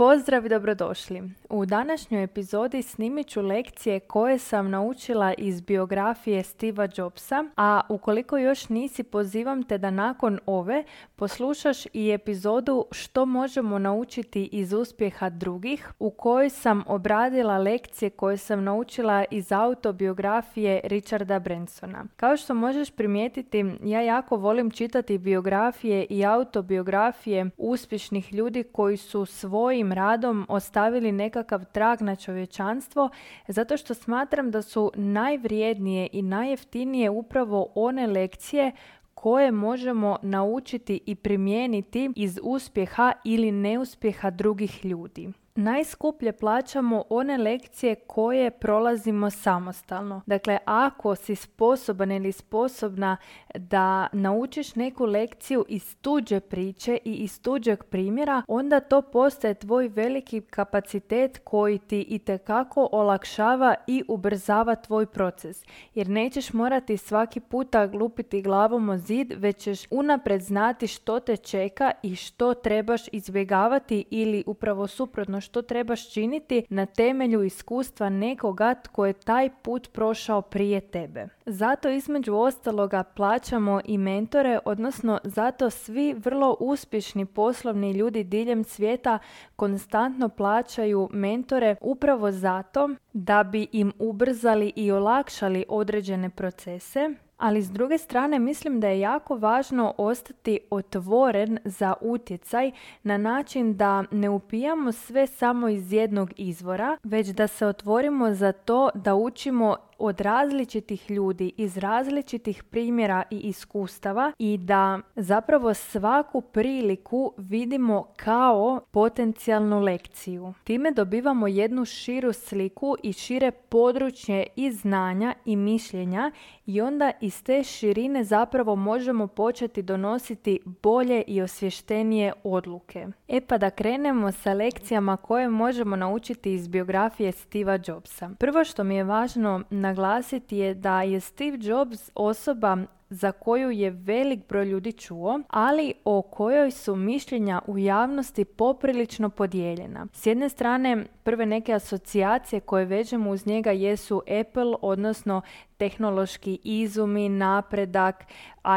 Pozdrav i dobrodošli. U današnjoj epizodi snimit ću lekcije koje sam naučila iz biografije Steva Jobsa, a ukoliko još nisi pozivam te da nakon ove poslušaš i epizodu što možemo naučiti iz uspjeha drugih u kojoj sam obradila lekcije koje sam naučila iz autobiografije Richarda Bransona. Kao što možeš primijetiti, ja jako volim čitati biografije i autobiografije uspješnih ljudi koji su svojim radom ostavili nekakav trag na čovječanstvo zato što smatram da su najvrijednije i najjeftinije upravo one lekcije koje možemo naučiti i primijeniti iz uspjeha ili neuspjeha drugih ljudi najskuplje plaćamo one lekcije koje prolazimo samostalno. Dakle, ako si sposoban ili sposobna da naučiš neku lekciju iz tuđe priče i iz tuđeg primjera, onda to postaje tvoj veliki kapacitet koji ti i tekako olakšava i ubrzava tvoj proces. Jer nećeš morati svaki puta glupiti glavom o zid, već ćeš unapred znati što te čeka i što trebaš izbjegavati ili upravo suprotno što trebaš činiti na temelju iskustva nekoga tko je taj put prošao prije tebe. Zato između ostaloga plaćamo i mentore, odnosno zato svi vrlo uspješni poslovni ljudi diljem svijeta konstantno plaćaju mentore upravo zato da bi im ubrzali i olakšali određene procese ali s druge strane mislim da je jako važno ostati otvoren za utjecaj na način da ne upijamo sve samo iz jednog izvora, već da se otvorimo za to da učimo od različitih ljudi iz različitih primjera i iskustava i da zapravo svaku priliku vidimo kao potencijalnu lekciju. Time dobivamo jednu širu sliku i šire područje i znanja i mišljenja i onda iz te širine zapravo možemo početi donositi bolje i osvještenije odluke. E pa da krenemo sa lekcijama koje možemo naučiti iz biografije Steva Jobsa. Prvo što mi je važno na naglasiti je da je Steve Jobs osoba za koju je velik broj ljudi čuo, ali o kojoj su mišljenja u javnosti poprilično podijeljena. S jedne strane, prve neke asocijacije koje vežemo uz njega jesu Apple, odnosno tehnološki izumi, napredak,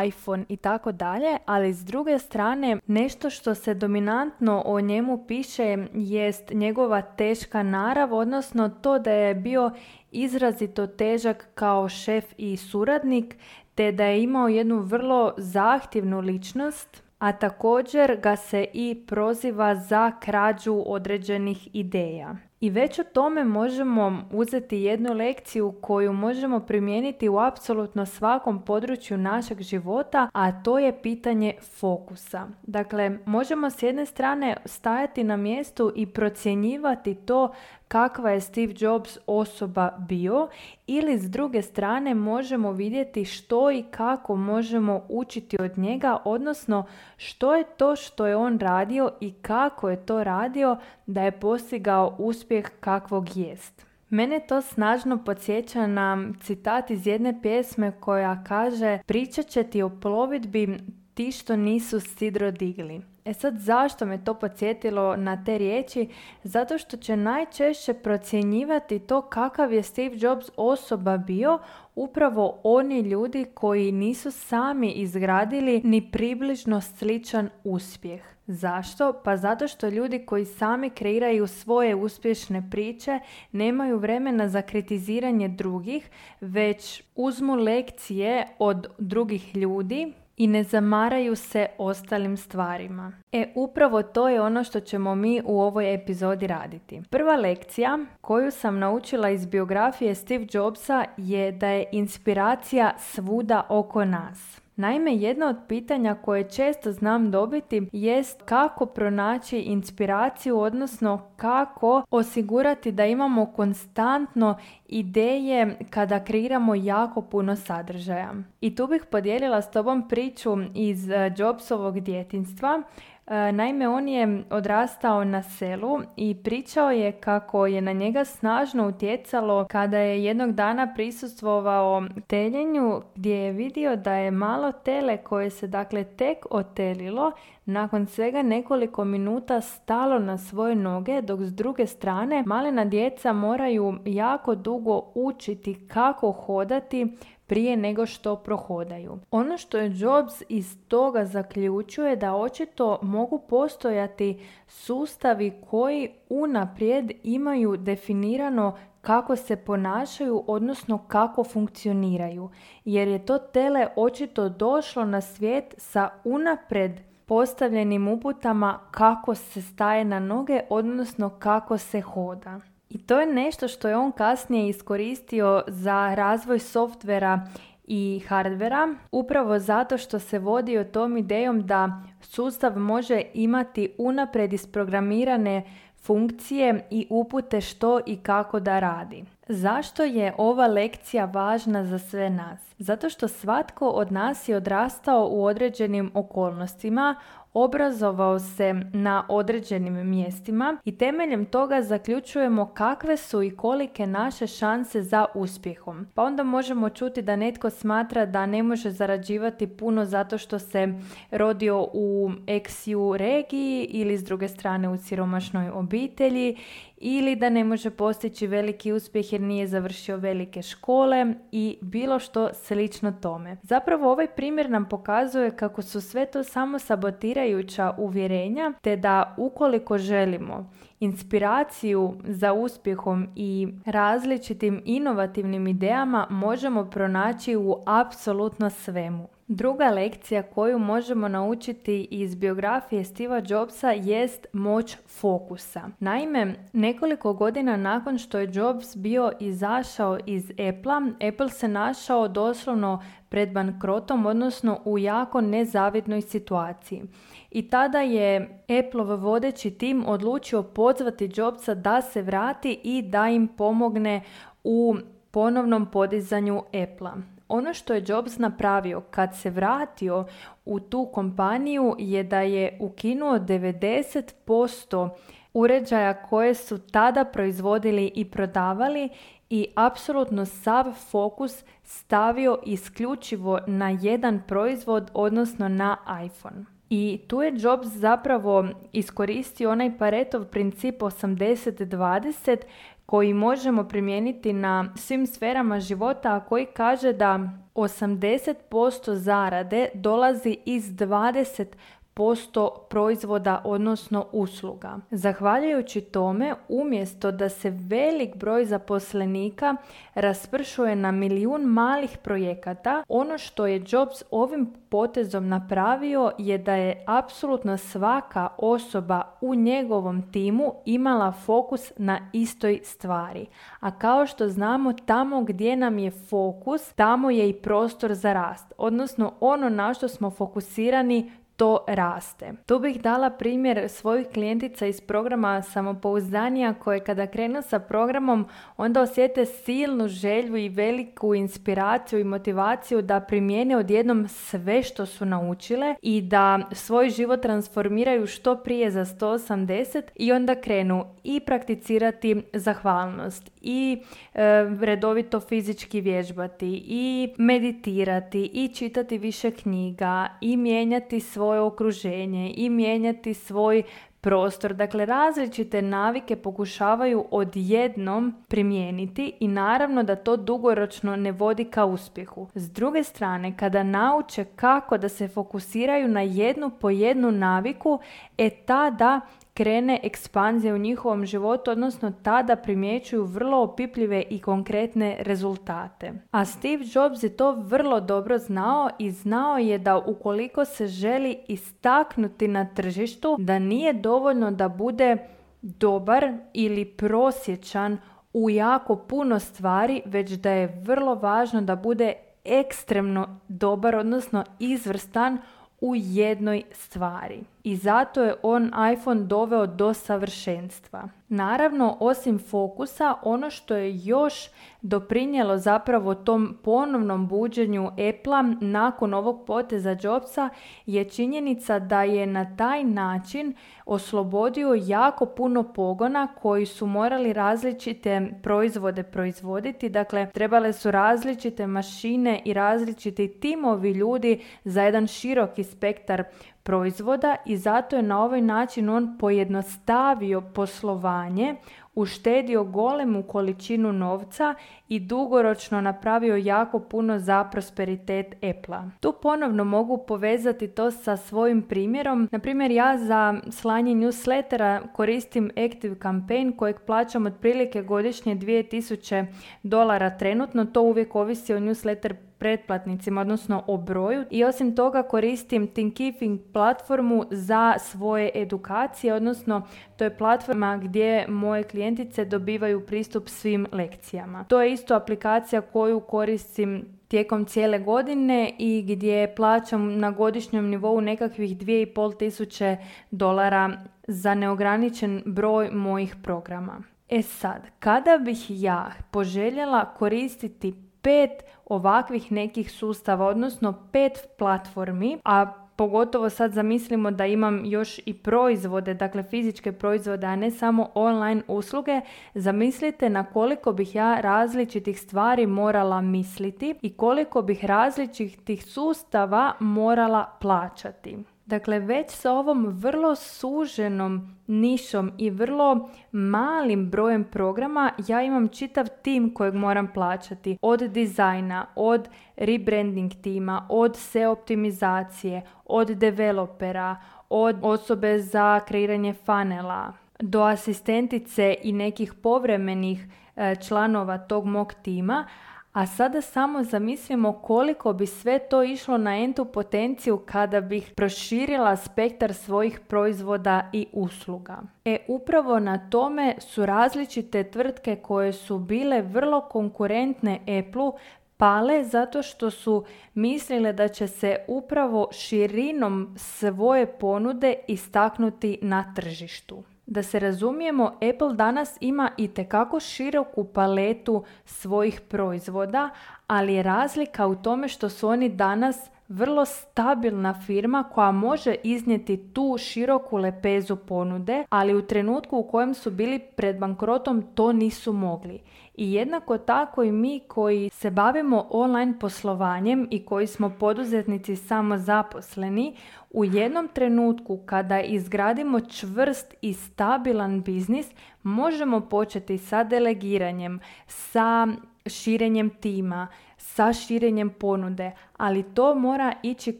iPhone i tako dalje, ali s druge strane nešto što se dominantno o njemu piše jest njegova teška narav, odnosno to da je bio izrazito težak kao šef i suradnik, te da je imao jednu vrlo zahtjevnu ličnost, a također ga se i proziva za krađu određenih ideja. I već o tome možemo uzeti jednu lekciju koju možemo primijeniti u apsolutno svakom području našeg života, a to je pitanje fokusa. Dakle, možemo s jedne strane stajati na mjestu i procjenjivati to kakva je Steve Jobs osoba bio ili s druge strane možemo vidjeti što i kako možemo učiti od njega, odnosno što je to što je on radio i kako je to radio da je postigao uspjeh kakvog jest. Mene to snažno podsjeća na citat iz jedne pjesme koja kaže pričat će ti o plovidbi ti što nisu sidro digli. E sad zašto me to podsjetilo na te riječi? Zato što će najčešće procjenjivati to kakav je Steve Jobs osoba bio upravo oni ljudi koji nisu sami izgradili ni približno sličan uspjeh. Zašto? Pa zato što ljudi koji sami kreiraju svoje uspješne priče nemaju vremena za kritiziranje drugih, već uzmu lekcije od drugih ljudi i ne zamaraju se ostalim stvarima. E, upravo to je ono što ćemo mi u ovoj epizodi raditi. Prva lekcija koju sam naučila iz biografije Steve Jobsa je da je inspiracija svuda oko nas. Naime, jedno od pitanja koje često znam dobiti jest kako pronaći inspiraciju, odnosno kako osigurati da imamo konstantno ideje kada kreiramo jako puno sadržaja. I tu bih podijelila s tobom priču iz Jobsovog djetinstva naime, on je odrastao na selu i pričao je kako je na njega snažno utjecalo kada je jednog dana prisustvovao teljenju gdje je vidio da je malo tele koje se dakle tek otelilo nakon svega nekoliko minuta stalo na svoje noge dok s druge strane malena djeca moraju jako dugo učiti kako hodati prije nego što prohodaju. Ono što je Jobs iz toga zaključuje da očito mogu postojati sustavi koji unaprijed imaju definirano kako se ponašaju, odnosno kako funkcioniraju. Jer je to tele očito došlo na svijet sa unaprijed postavljenim uputama kako se staje na noge, odnosno kako se hoda. I to je nešto što je on kasnije iskoristio za razvoj softvera i hardvera, upravo zato što se vodio tom idejom da sustav može imati unaprijed isprogramirane funkcije i upute što i kako da radi. Zašto je ova lekcija važna za sve nas? Zato što svatko od nas je odrastao u određenim okolnostima, obrazovao se na određenim mjestima i temeljem toga zaključujemo kakve su i kolike naše šanse za uspjehom. Pa onda možemo čuti da netko smatra da ne može zarađivati puno zato što se rodio u XU regiji ili s druge strane u siromašnoj obitelji ili da ne može postići veliki uspjeh jer nije završio velike škole i bilo što slično tome. Zapravo ovaj primjer nam pokazuje kako su sve to samo sabotirajuća uvjerenja te da ukoliko želimo inspiraciju za uspjehom i različitim inovativnim idejama možemo pronaći u apsolutno svemu. Druga lekcija koju možemo naučiti iz biografije Steva Jobsa jest moć fokusa. Naime, nekoliko godina nakon što je Jobs bio izašao iz Apple, Apple se našao doslovno pred bankrotom, odnosno u jako nezavidnoj situaciji. I tada je Apple vodeći tim odlučio pozvati Jobsa da se vrati i da im pomogne u ponovnom podizanju Apple ono što je Jobs napravio kad se vratio u tu kompaniju je da je ukinuo 90% uređaja koje su tada proizvodili i prodavali i apsolutno sav fokus stavio isključivo na jedan proizvod, odnosno na iPhone. I tu je Jobs zapravo iskoristio onaj Paretov princip 80-20 koji možemo primijeniti na svim sferama života, a koji kaže da 80% zarade dolazi iz 20 posto proizvoda odnosno usluga. Zahvaljujući tome, umjesto da se velik broj zaposlenika raspršuje na milijun malih projekata, ono što je Jobs ovim potezom napravio je da je apsolutno svaka osoba u njegovom timu imala fokus na istoj stvari. A kao što znamo, tamo gdje nam je fokus, tamo je i prostor za rast. Odnosno ono na što smo fokusirani, to raste. Tu bih dala primjer svojih klijentica iz programa samopouzdanija koje kada krenu sa programom onda osjete silnu želju i veliku inspiraciju i motivaciju da primijene odjednom sve što su naučile i da svoj život transformiraju što prije za 180 i onda krenu i prakticirati zahvalnost i e, redovito fizički vježbati i meditirati i čitati više knjiga i mijenjati svoje okruženje i mijenjati svoj prostor. Dakle, različite navike pokušavaju odjednom primijeniti i naravno da to dugoročno ne vodi ka uspjehu. S druge strane, kada nauče kako da se fokusiraju na jednu po jednu naviku, e tada krene ekspanzija u njihovom životu, odnosno tada primjećuju vrlo opipljive i konkretne rezultate. A Steve Jobs je to vrlo dobro znao i znao je da ukoliko se želi istaknuti na tržištu, da nije dovoljno da bude dobar ili prosječan u jako puno stvari, već da je vrlo važno da bude ekstremno dobar, odnosno izvrstan u jednoj stvari. I zato je on iPhone doveo do savršenstva. Naravno, osim fokusa, ono što je još doprinjelo zapravo tom ponovnom buđenju Apple nakon ovog poteza Jobsa je činjenica da je na taj način oslobodio jako puno pogona koji su morali različite proizvode proizvoditi. Dakle, trebale su različite mašine i različiti timovi ljudi za jedan široki spektar proizvoda i zato je na ovaj način on pojednostavio poslovanje, uštedio golemu količinu novca i dugoročno napravio jako puno za prosperitet Apple. Tu ponovno mogu povezati to sa svojim primjerom. Na primjer, ja za slanje newslettera koristim Active Campaign kojeg plaćam otprilike godišnje 2000 dolara trenutno. To uvijek ovisi o newsletter pretplatnicima, odnosno o broju. I osim toga koristim Thinkific platformu za svoje edukacije, odnosno to je platforma gdje moje klijentice dobivaju pristup svim lekcijama. To je isto aplikacija koju koristim tijekom cijele godine i gdje plaćam na godišnjem nivou nekakvih 2500 tisuće dolara za neograničen broj mojih programa. E sad, kada bih ja poželjela koristiti pet ovakvih nekih sustava, odnosno pet platformi, a pogotovo sad zamislimo da imam još i proizvode, dakle fizičke proizvode, a ne samo online usluge, zamislite na koliko bih ja različitih stvari morala misliti i koliko bih različitih sustava morala plaćati. Dakle, već sa ovom vrlo suženom nišom i vrlo malim brojem programa ja imam čitav tim kojeg moram plaćati. Od dizajna, od rebranding tima, od SEO optimizacije, od developera, od osobe za kreiranje fanela, do asistentice i nekih povremenih e, članova tog mog tima, a sada samo zamislimo koliko bi sve to išlo na entu potenciju kada bih proširila spektar svojih proizvoda i usluga. E upravo na tome su različite tvrtke koje su bile vrlo konkurentne Apple pale zato što su mislile da će se upravo širinom svoje ponude istaknuti na tržištu. Da se razumijemo, Apple danas ima i tekako široku paletu svojih proizvoda, ali je razlika u tome što su oni danas vrlo stabilna firma koja može iznijeti tu široku lepezu ponude, ali u trenutku u kojem su bili pred bankrotom to nisu mogli. I jednako tako i mi koji se bavimo online poslovanjem i koji smo poduzetnici samo zaposleni, u jednom trenutku kada izgradimo čvrst i stabilan biznis, možemo početi sa delegiranjem, sa širenjem tima, sa širenjem ponude, ali to mora ići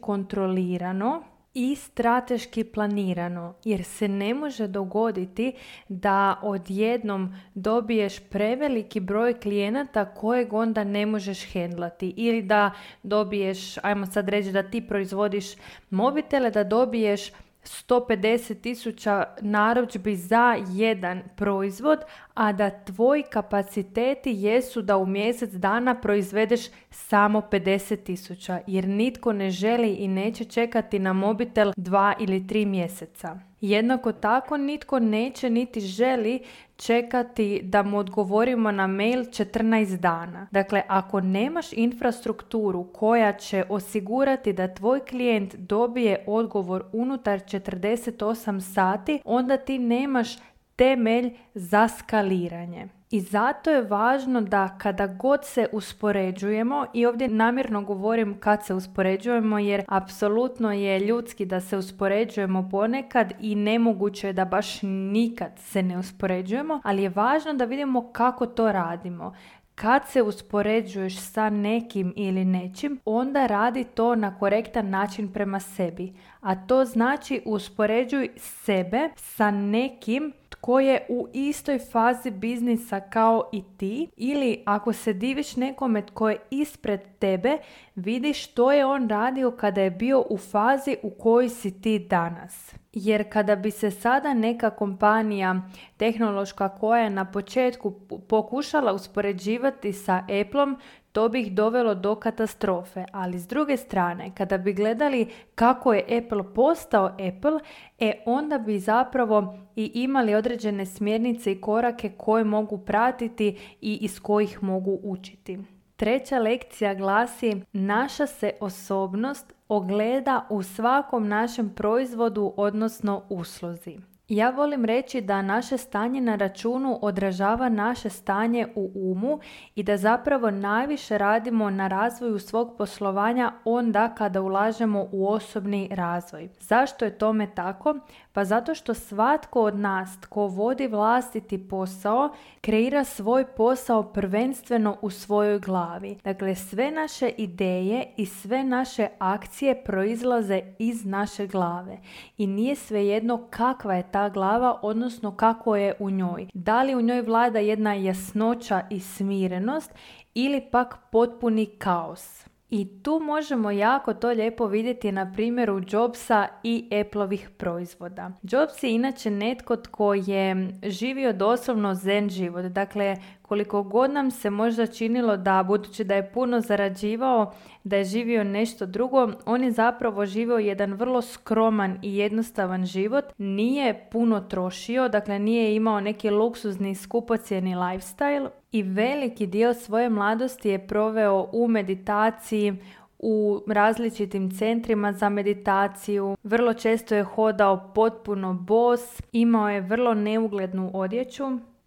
kontrolirano i strateški planirano jer se ne može dogoditi da odjednom dobiješ preveliki broj klijenata kojeg onda ne možeš hendlati ili da dobiješ, ajmo sad reći da ti proizvodiš mobitele, da dobiješ 150 tisuća narudžbi za jedan proizvod, a da tvoji kapaciteti jesu da u mjesec dana proizvedeš samo 50 tisuća, jer nitko ne želi i neće čekati na mobitel dva ili tri mjeseca. Jednako tako nitko neće niti želi čekati da mu odgovorimo na mail 14 dana. Dakle, ako nemaš infrastrukturu koja će osigurati da tvoj klijent dobije odgovor unutar 48 sati, onda ti nemaš temelj za skaliranje. I zato je važno da kada god se uspoređujemo, i ovdje namjerno govorim kad se uspoređujemo jer apsolutno je ljudski da se uspoređujemo ponekad i nemoguće je da baš nikad se ne uspoređujemo, ali je važno da vidimo kako to radimo. Kad se uspoređuješ sa nekim ili nečim, onda radi to na korektan način prema sebi. A to znači uspoređuj sebe sa nekim tko je u istoj fazi biznisa kao i ti ili ako se diviš nekome tko je ispred tebe, vidiš što je on radio kada je bio u fazi u kojoj si ti danas. Jer kada bi se sada neka kompanija tehnološka koja je na početku pokušala uspoređivati sa Appleom, to bi ih dovelo do katastrofe, ali s druge strane, kada bi gledali kako je Apple postao Apple, e onda bi zapravo i imali određene smjernice i korake koje mogu pratiti i iz kojih mogu učiti. Treća lekcija glasi naša se osobnost ogleda u svakom našem proizvodu odnosno usluzi. Ja volim reći da naše stanje na računu odražava naše stanje u umu i da zapravo najviše radimo na razvoju svog poslovanja onda kada ulažemo u osobni razvoj. Zašto je tome tako? Pa zato što svatko od nas tko vodi vlastiti posao kreira svoj posao prvenstveno u svojoj glavi. Dakle, sve naše ideje i sve naše akcije proizlaze iz naše glave. I nije svejedno kakva je ta glava, odnosno kako je u njoj. Da li u njoj vlada jedna jasnoća i smirenost ili pak potpuni kaos. I tu možemo jako to lijepo vidjeti na primjeru Jobsa i Appleovih proizvoda. Jobs je inače netko tko je živio doslovno zen život. Dakle, koliko god nam se možda činilo da, budući da je puno zarađivao, da je živio nešto drugo, on je zapravo živio jedan vrlo skroman i jednostavan život. Nije puno trošio, dakle nije imao neki luksuzni skupocjeni lifestyle i veliki dio svoje mladosti je proveo u meditaciji, u različitim centrima za meditaciju. Vrlo često je hodao potpuno bos, imao je vrlo neuglednu odjeću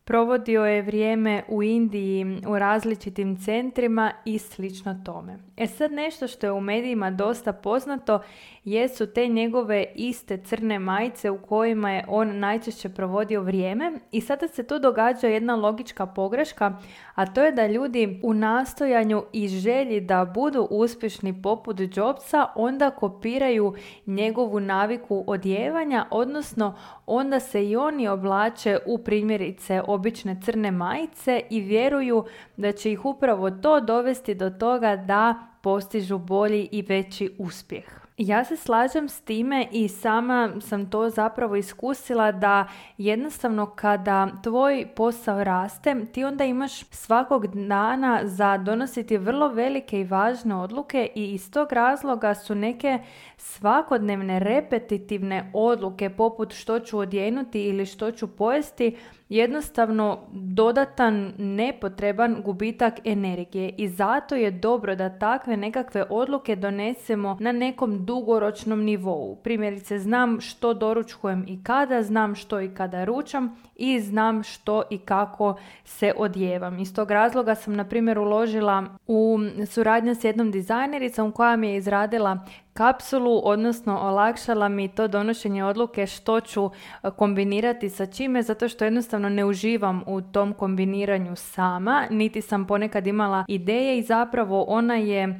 Provodio je vrijeme u Indiji u različitim centrima i slično tome. E sad nešto što je u medijima dosta poznato jesu te njegove iste crne majice u kojima je on najčešće provodio vrijeme i sada se tu događa jedna logička pogreška, a to je da ljudi u nastojanju i želji da budu uspješni poput Jobsa onda kopiraju njegovu naviku odjevanja, odnosno onda se i oni oblače u primjerice obične crne majice i vjeruju da će ih upravo to dovesti do toga da postižu bolji i veći uspjeh. Ja se slažem s time i sama sam to zapravo iskusila da jednostavno kada tvoj posao raste, ti onda imaš svakog dana za donositi vrlo velike i važne odluke i iz tog razloga su neke svakodnevne repetitivne odluke poput što ću odjenuti ili što ću pojesti jednostavno dodatan nepotreban gubitak energije i zato je dobro da takve nekakve odluke donesemo na nekom dugoročnom nivou. Primjerice znam što doručkujem i kada, znam što i kada ručam i znam što i kako se odjevam. Iz tog razloga sam na primjer uložila u suradnju s jednom dizajnericom koja mi je izradila kapsulu, odnosno olakšala mi to donošenje odluke što ću e, kombinirati sa čime, zato što jednostavno ne uživam u tom kombiniranju sama, niti sam ponekad imala ideje i zapravo ona je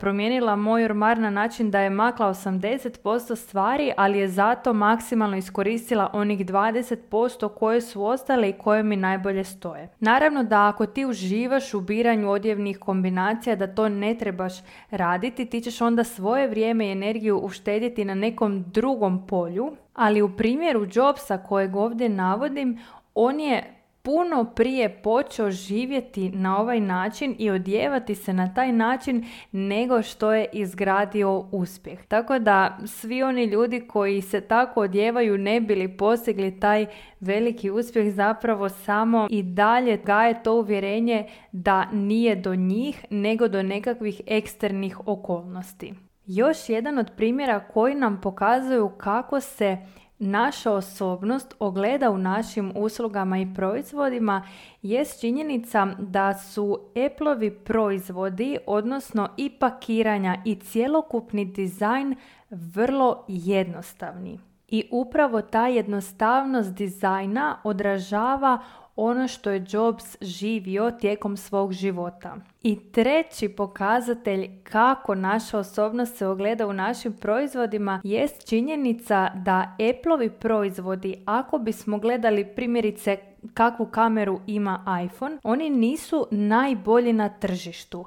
promijenila moj ormar na način da je makla 80% stvari, ali je zato maksimalno iskoristila onih 20% koje su ostale i koje mi najbolje stoje. Naravno da ako ti uživaš u biranju odjevnih kombinacija, da to ne trebaš raditi, ti ćeš onda svoje vrijeme i energiju uštediti na nekom drugom polju, ali u primjeru Jobsa kojeg ovdje navodim, on je puno prije počeo živjeti na ovaj način i odjevati se na taj način nego što je izgradio uspjeh. Tako da svi oni ljudi koji se tako odjevaju ne bili postigli taj veliki uspjeh zapravo samo i dalje gaje to uvjerenje da nije do njih nego do nekakvih eksternih okolnosti. Još jedan od primjera koji nam pokazuju kako se naša osobnost ogleda u našim uslugama i proizvodima jest činjenica da su Appleovi proizvodi, odnosno i pakiranja i cjelokupni dizajn vrlo jednostavni. I upravo ta jednostavnost dizajna odražava ono što je Jobs živio tijekom svog života. I treći pokazatelj kako naša osobnost se ogleda u našim proizvodima jest činjenica da Appleovi proizvodi, ako bismo gledali primjerice kakvu kameru ima iPhone, oni nisu najbolji na tržištu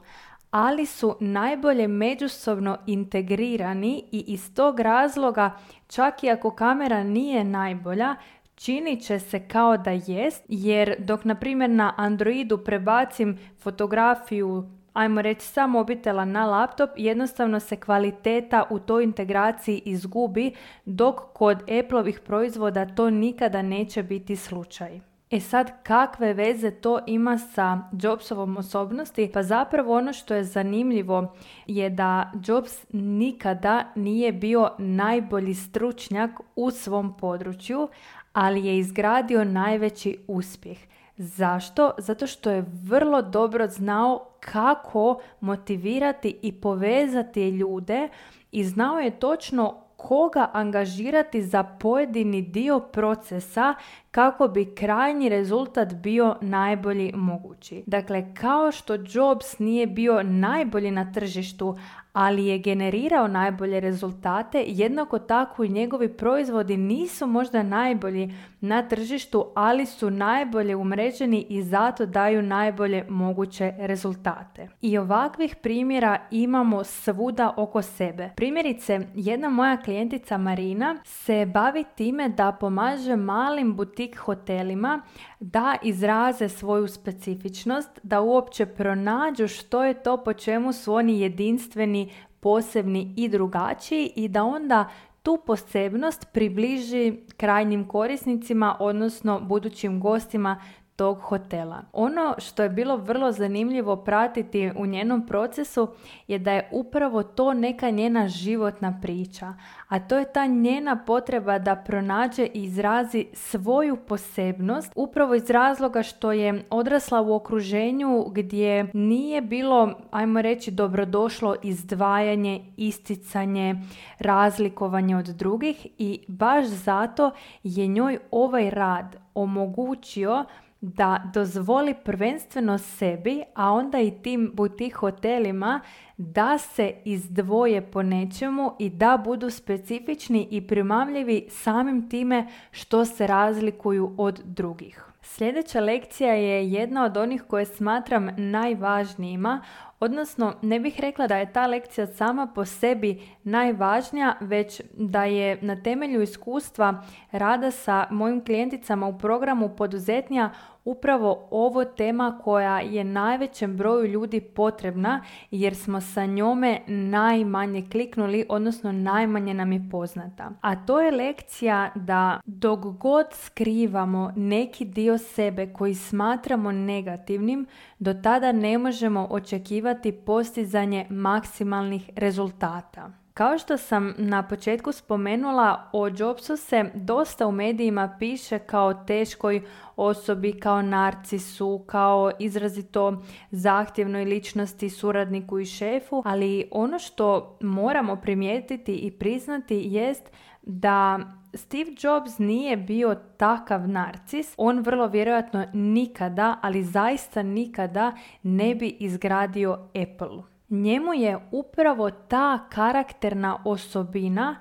ali su najbolje međusobno integrirani i iz tog razloga čak i ako kamera nije najbolja, čini će se kao da jest, jer dok na primjer na Androidu prebacim fotografiju ajmo reći sa mobitela na laptop, jednostavno se kvaliteta u toj integraciji izgubi, dok kod Appleovih proizvoda to nikada neće biti slučaj. E sad, kakve veze to ima sa Jobsovom osobnosti? Pa zapravo ono što je zanimljivo je da Jobs nikada nije bio najbolji stručnjak u svom području, ali je izgradio najveći uspjeh. Zašto? Zato što je vrlo dobro znao kako motivirati i povezati ljude i znao je točno koga angažirati za pojedini dio procesa kako bi krajnji rezultat bio najbolji mogući. Dakle, kao što Jobs nije bio najbolji na tržištu, ali je generirao najbolje rezultate, jednako tako i njegovi proizvodi nisu možda najbolji na tržištu, ali su najbolje umreženi i zato daju najbolje moguće rezultate. I ovakvih primjera imamo svuda oko sebe. Primjerice, jedna moja klijentica Marina se bavi time da pomaže malim butik hotelima da izraze svoju specifičnost, da uopće pronađu što je to po čemu su oni jedinstveni, posebni i drugačiji i da onda tu posebnost približi krajnjim korisnicima, odnosno budućim gostima tog hotela. Ono što je bilo vrlo zanimljivo pratiti u njenom procesu je da je upravo to neka njena životna priča, a to je ta njena potreba da pronađe i izrazi svoju posebnost upravo iz razloga što je odrasla u okruženju gdje nije bilo, ajmo reći, dobrodošlo izdvajanje, isticanje, razlikovanje od drugih i baš zato je njoj ovaj rad omogućio da dozvoli prvenstveno sebi, a onda i tim butik hotelima da se izdvoje po nečemu i da budu specifični i primamljivi samim time što se razlikuju od drugih. Sljedeća lekcija je jedna od onih koje smatram najvažnijima, odnosno ne bih rekla da je ta lekcija sama po sebi najvažnija, već da je na temelju iskustva rada sa mojim klijenticama u programu poduzetnija upravo ovo tema koja je najvećem broju ljudi potrebna jer smo sa njome najmanje kliknuli, odnosno najmanje nam je poznata. A to je lekcija da dok god skrivamo neki dio sebe koji smatramo negativnim, do tada ne možemo očekivati postizanje maksimalnih rezultata. Kao što sam na početku spomenula, o Jobsu se dosta u medijima piše kao teškoj osobi, kao narcisu, kao izrazito zahtjevnoj ličnosti, suradniku i šefu, ali ono što moramo primijetiti i priznati jest da Steve Jobs nije bio takav narcis, on vrlo vjerojatno nikada, ali zaista nikada ne bi izgradio Apple njemu je upravo ta karakterna osobina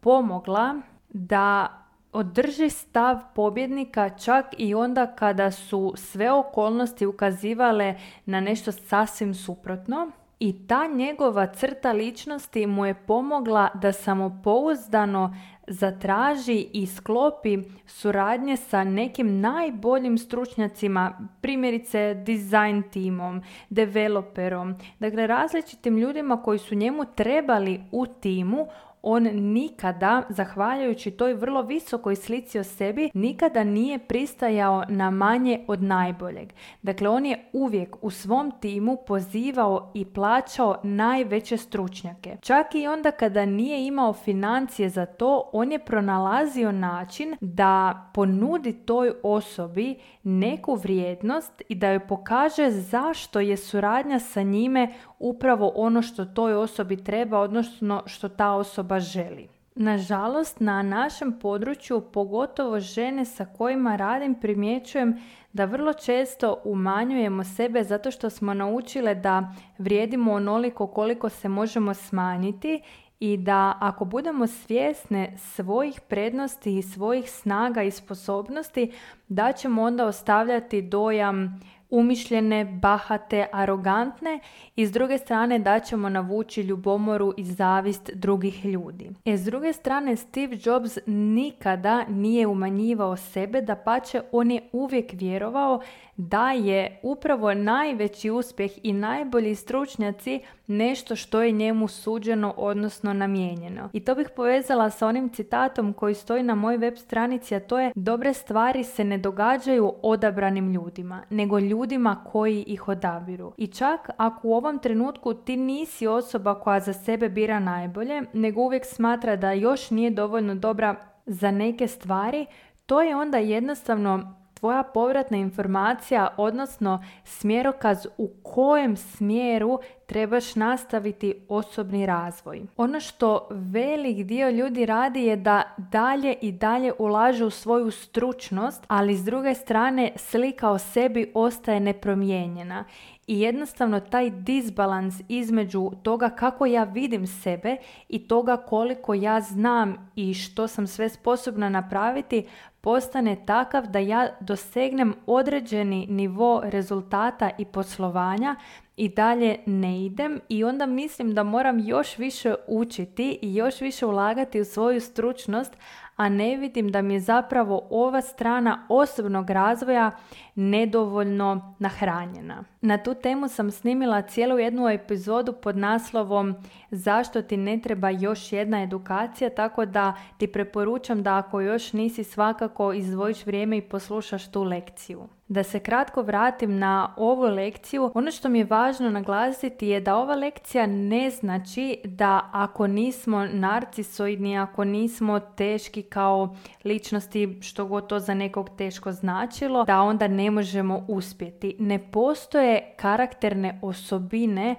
pomogla da održi stav pobjednika čak i onda kada su sve okolnosti ukazivale na nešto sasvim suprotno. I ta njegova crta ličnosti mu je pomogla da samopouzdano zatraži i sklopi suradnje sa nekim najboljim stručnjacima, primjerice design timom, developerom, dakle različitim ljudima koji su njemu trebali u timu, on nikada, zahvaljujući toj vrlo visokoj slici o sebi, nikada nije pristajao na manje od najboljeg. Dakle, on je uvijek u svom timu pozivao i plaćao najveće stručnjake. Čak i onda kada nije imao financije za to, on je pronalazio način da ponudi toj osobi neku vrijednost i da joj pokaže zašto je suradnja sa njime upravo ono što toj osobi treba, odnosno što ta osoba želi. Nažalost, na našem području, pogotovo žene sa kojima radim, primjećujem da vrlo često umanjujemo sebe zato što smo naučile da vrijedimo onoliko koliko se možemo smanjiti i da ako budemo svjesne svojih prednosti i svojih snaga i sposobnosti, da ćemo onda ostavljati dojam umišljene, bahate, arogantne i s druge strane da ćemo navući ljubomoru i zavist drugih ljudi. E s druge strane Steve Jobs nikada nije umanjivao sebe, da pače on je uvijek vjerovao da je upravo najveći uspjeh i najbolji stručnjaci nešto što je njemu suđeno odnosno namijenjeno. I to bih povezala sa onim citatom koji stoji na mojoj web stranici, a to je dobre stvari se ne događaju odabranim ljudima, nego ljudima koji ih odabiru. I čak ako u ovom trenutku ti nisi osoba koja za sebe bira najbolje, nego uvijek smatra da još nije dovoljno dobra za neke stvari, to je onda jednostavno tvoja povratna informacija, odnosno smjerokaz u kojem smjeru trebaš nastaviti osobni razvoj. Ono što velik dio ljudi radi je da dalje i dalje ulaže u svoju stručnost, ali s druge strane slika o sebi ostaje nepromijenjena. I jednostavno taj disbalans između toga kako ja vidim sebe i toga koliko ja znam i što sam sve sposobna napraviti postane takav da ja dosegnem određeni nivo rezultata i poslovanja i dalje ne idem i onda mislim da moram još više učiti i još više ulagati u svoju stručnost, a ne vidim da mi je zapravo ova strana osobnog razvoja nedovoljno nahranjena. Na tu temu sam snimila cijelu jednu epizodu pod naslovom Zašto ti ne treba još jedna edukacija, tako da ti preporučam da ako još nisi svakako izdvojiš vrijeme i poslušaš tu lekciju. Da se kratko vratim na ovu lekciju, ono što mi je važno naglasiti je da ova lekcija ne znači da ako nismo narcisoidni, ako nismo teški kao ličnosti, što god to za nekog teško značilo, da onda ne možemo uspjeti. Ne postoje karakterne osobine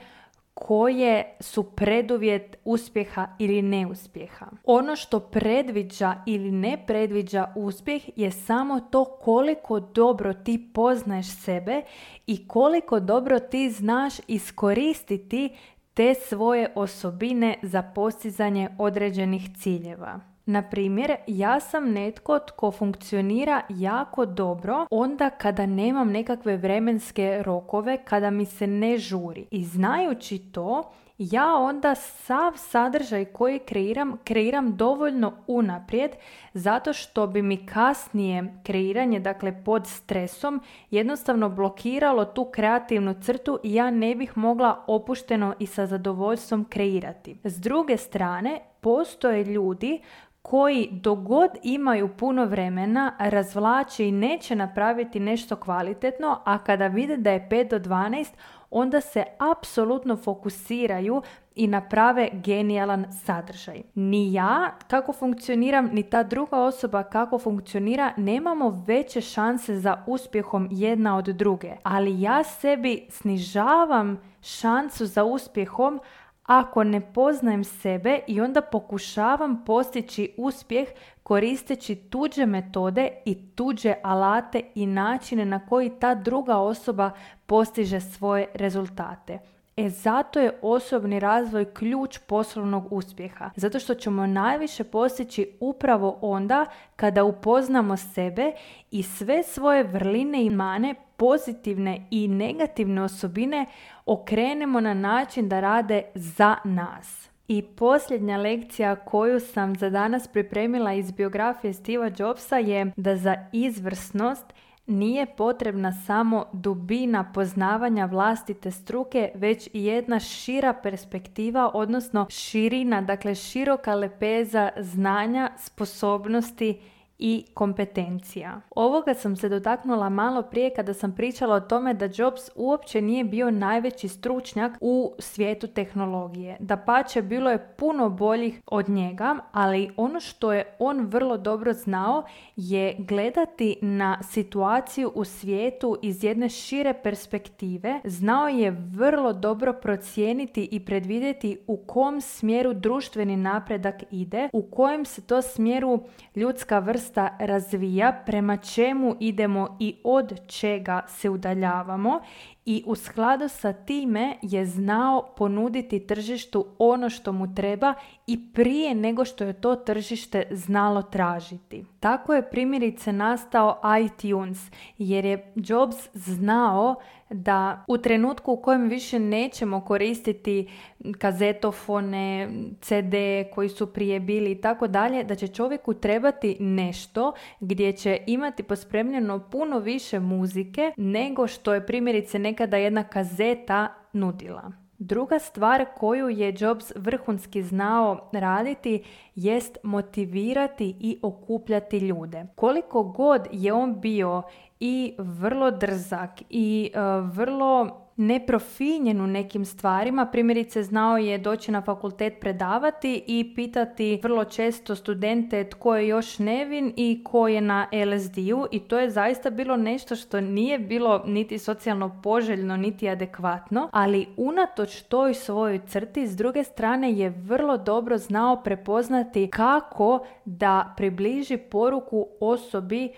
koje su preduvjet uspjeha ili neuspjeha. Ono što predviđa ili ne predviđa uspjeh je samo to koliko dobro ti poznaješ sebe i koliko dobro ti znaš iskoristiti te svoje osobine za postizanje određenih ciljeva. Na primjer, ja sam netko tko funkcionira jako dobro onda kada nemam nekakve vremenske rokove, kada mi se ne žuri. I znajući to, ja onda sav sadržaj koji kreiram, kreiram dovoljno unaprijed zato što bi mi kasnije kreiranje, dakle pod stresom, jednostavno blokiralo tu kreativnu crtu i ja ne bih mogla opušteno i sa zadovoljstvom kreirati. S druge strane, postoje ljudi koji dogod imaju puno vremena razvlače i neće napraviti nešto kvalitetno, a kada vide da je 5 do 12, onda se apsolutno fokusiraju i naprave genijalan sadržaj. Ni ja kako funkcioniram, ni ta druga osoba kako funkcionira, nemamo veće šanse za uspjehom jedna od druge. Ali ja sebi snižavam šansu za uspjehom ako ne poznajem sebe i onda pokušavam postići uspjeh koristeći tuđe metode i tuđe alate i načine na koji ta druga osoba postiže svoje rezultate. E zato je osobni razvoj ključ poslovnog uspjeha. Zato što ćemo najviše postići upravo onda kada upoznamo sebe i sve svoje vrline i mane, pozitivne i negativne osobine okrenemo na način da rade za nas. I posljednja lekcija koju sam za danas pripremila iz biografije Steva Jobsa je da za izvrsnost nije potrebna samo dubina poznavanja vlastite struke, već i jedna šira perspektiva, odnosno širina, dakle široka lepeza znanja, sposobnosti i kompetencija. Ovoga sam se dotaknula malo prije kada sam pričala o tome da Jobs uopće nije bio najveći stručnjak u svijetu tehnologije. Da pače bilo je puno boljih od njega, ali ono što je on vrlo dobro znao je gledati na situaciju u svijetu iz jedne šire perspektive. Znao je vrlo dobro procijeniti i predvidjeti u kom smjeru društveni napredak ide, u kojem se to smjeru ljudska vrsta razvija, prema čemu idemo i od čega se udaljavamo i u skladu sa time je znao ponuditi tržištu ono što mu treba i prije nego što je to tržište znalo tražiti. Tako je primjerice nastao iTunes jer je Jobs znao da u trenutku u kojem više nećemo koristiti kazetofone, CD koji su prije bili i tako dalje, da će čovjeku trebati nešto gdje će imati pospremljeno puno više muzike nego što je primjerice nekada jedna kazeta nudila. Druga stvar koju je Jobs vrhunski znao raditi jest motivirati i okupljati ljude. Koliko god je on bio i vrlo drzak i e, vrlo neprofinjen u nekim stvarima. Primjerice znao je doći na fakultet predavati i pitati vrlo često studente tko je još nevin i ko je na LSD-u i to je zaista bilo nešto što nije bilo niti socijalno poželjno niti adekvatno, ali unatoč toj svojoj crti s druge strane je vrlo dobro znao prepoznati kako da približi poruku osobi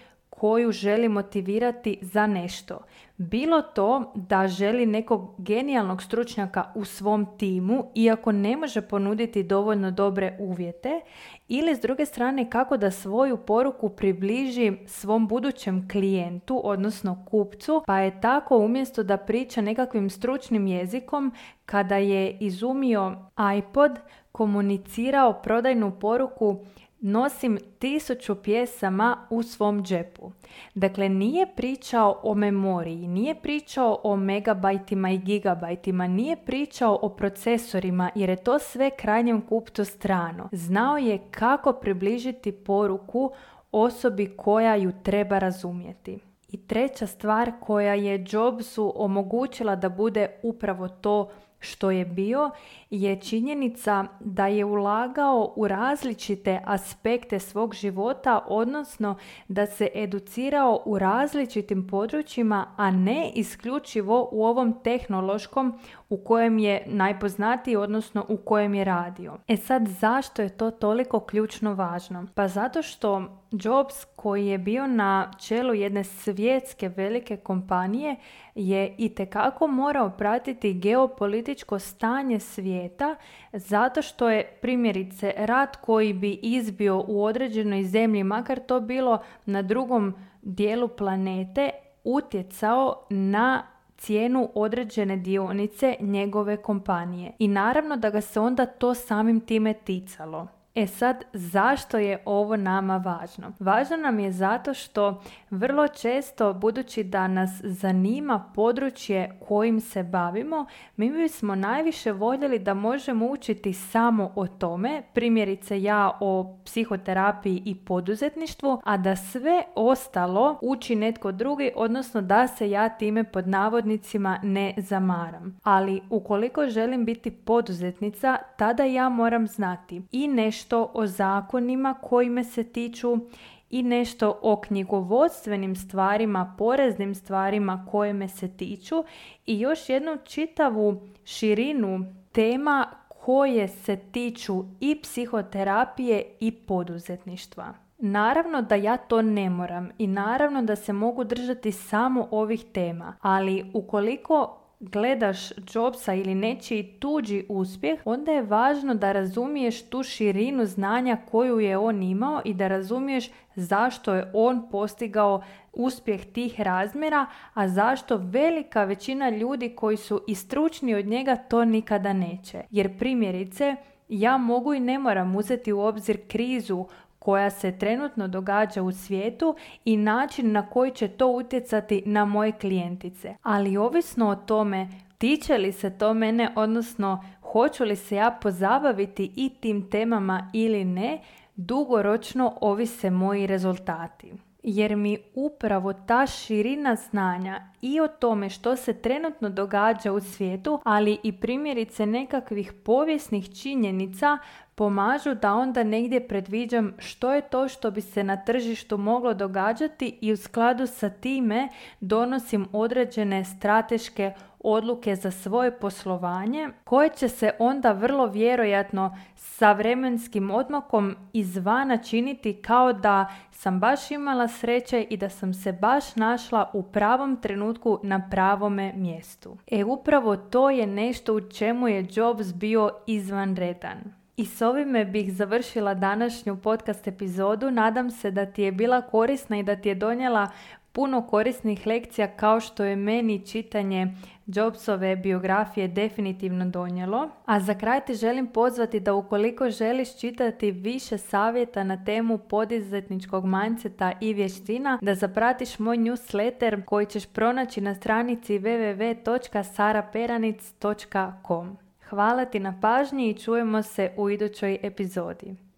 koju želi motivirati za nešto. Bilo to da želi nekog genijalnog stručnjaka u svom timu, iako ne može ponuditi dovoljno dobre uvjete, ili s druge strane kako da svoju poruku približi svom budućem klijentu, odnosno kupcu, pa je tako umjesto da priča nekakvim stručnim jezikom, kada je izumio iPod, komunicirao prodajnu poruku nosim tisuću pjesama u svom džepu. Dakle, nije pričao o memoriji, nije pričao o megabajtima i gigabajtima, nije pričao o procesorima jer je to sve krajnjem kupcu strano. Znao je kako približiti poruku osobi koja ju treba razumjeti. I treća stvar koja je Jobsu omogućila da bude upravo to što je bio je činjenica da je ulagao u različite aspekte svog života, odnosno da se educirao u različitim područjima, a ne isključivo u ovom tehnološkom u kojem je najpoznatiji, odnosno u kojem je radio. E sad, zašto je to toliko ključno važno? Pa zato što Jobs koji je bio na čelu jedne svjetske velike kompanije je i morao pratiti geopolitičko stanje svijeta zato što je primjerice rat koji bi izbio u određenoj zemlji, makar to bilo na drugom dijelu planete, utjecao na cijenu određene dionice njegove kompanije. I naravno da ga se onda to samim time ticalo. E sad, zašto je ovo nama važno? Važno nam je zato što vrlo često, budući da nas zanima područje kojim se bavimo, mi bismo najviše voljeli da možemo učiti samo o tome, primjerice ja o psihoterapiji i poduzetništvu, a da sve ostalo uči netko drugi, odnosno da se ja time pod navodnicima ne zamaram. Ali ukoliko želim biti poduzetnica, tada ja moram znati i nešto nešto o zakonima koji me se tiču i nešto o knjigovodstvenim stvarima, poreznim stvarima koje me se tiču i još jednu čitavu širinu tema koje se tiču i psihoterapije i poduzetništva. Naravno da ja to ne moram i naravno da se mogu držati samo ovih tema, ali ukoliko gledaš Jobsa ili nečiji tuđi uspjeh, onda je važno da razumiješ tu širinu znanja koju je on imao i da razumiješ zašto je on postigao uspjeh tih razmjera, a zašto velika većina ljudi koji su i stručni od njega to nikada neće. Jer primjerice, ja mogu i ne moram uzeti u obzir krizu koja se trenutno događa u svijetu i način na koji će to utjecati na moje klijentice. Ali ovisno o tome tiče li se to mene, odnosno hoću li se ja pozabaviti i tim temama ili ne, dugoročno ovise moji rezultati jer mi upravo ta širina znanja i o tome što se trenutno događa u svijetu, ali i primjerice nekakvih povijesnih činjenica pomažu da onda negdje predviđam što je to što bi se na tržištu moglo događati i u skladu sa time donosim određene strateške odluke za svoje poslovanje koje će se onda vrlo vjerojatno sa vremenskim odmakom izvana činiti kao da sam baš imala sreće i da sam se baš našla u pravom trenutku na pravome mjestu. E upravo to je nešto u čemu je Jobs bio izvanredan. I s ovime bih završila današnju podcast epizodu. Nadam se da ti je bila korisna i da ti je donijela puno korisnih lekcija kao što je meni čitanje Jobsove biografije definitivno donijelo. A za kraj te želim pozvati da ukoliko želiš čitati više savjeta na temu poduzetničkog manjceta i vještina, da zapratiš moj newsletter koji ćeš pronaći na stranici www.saraperanic.com. Hvala ti na pažnji i čujemo se u idućoj epizodi.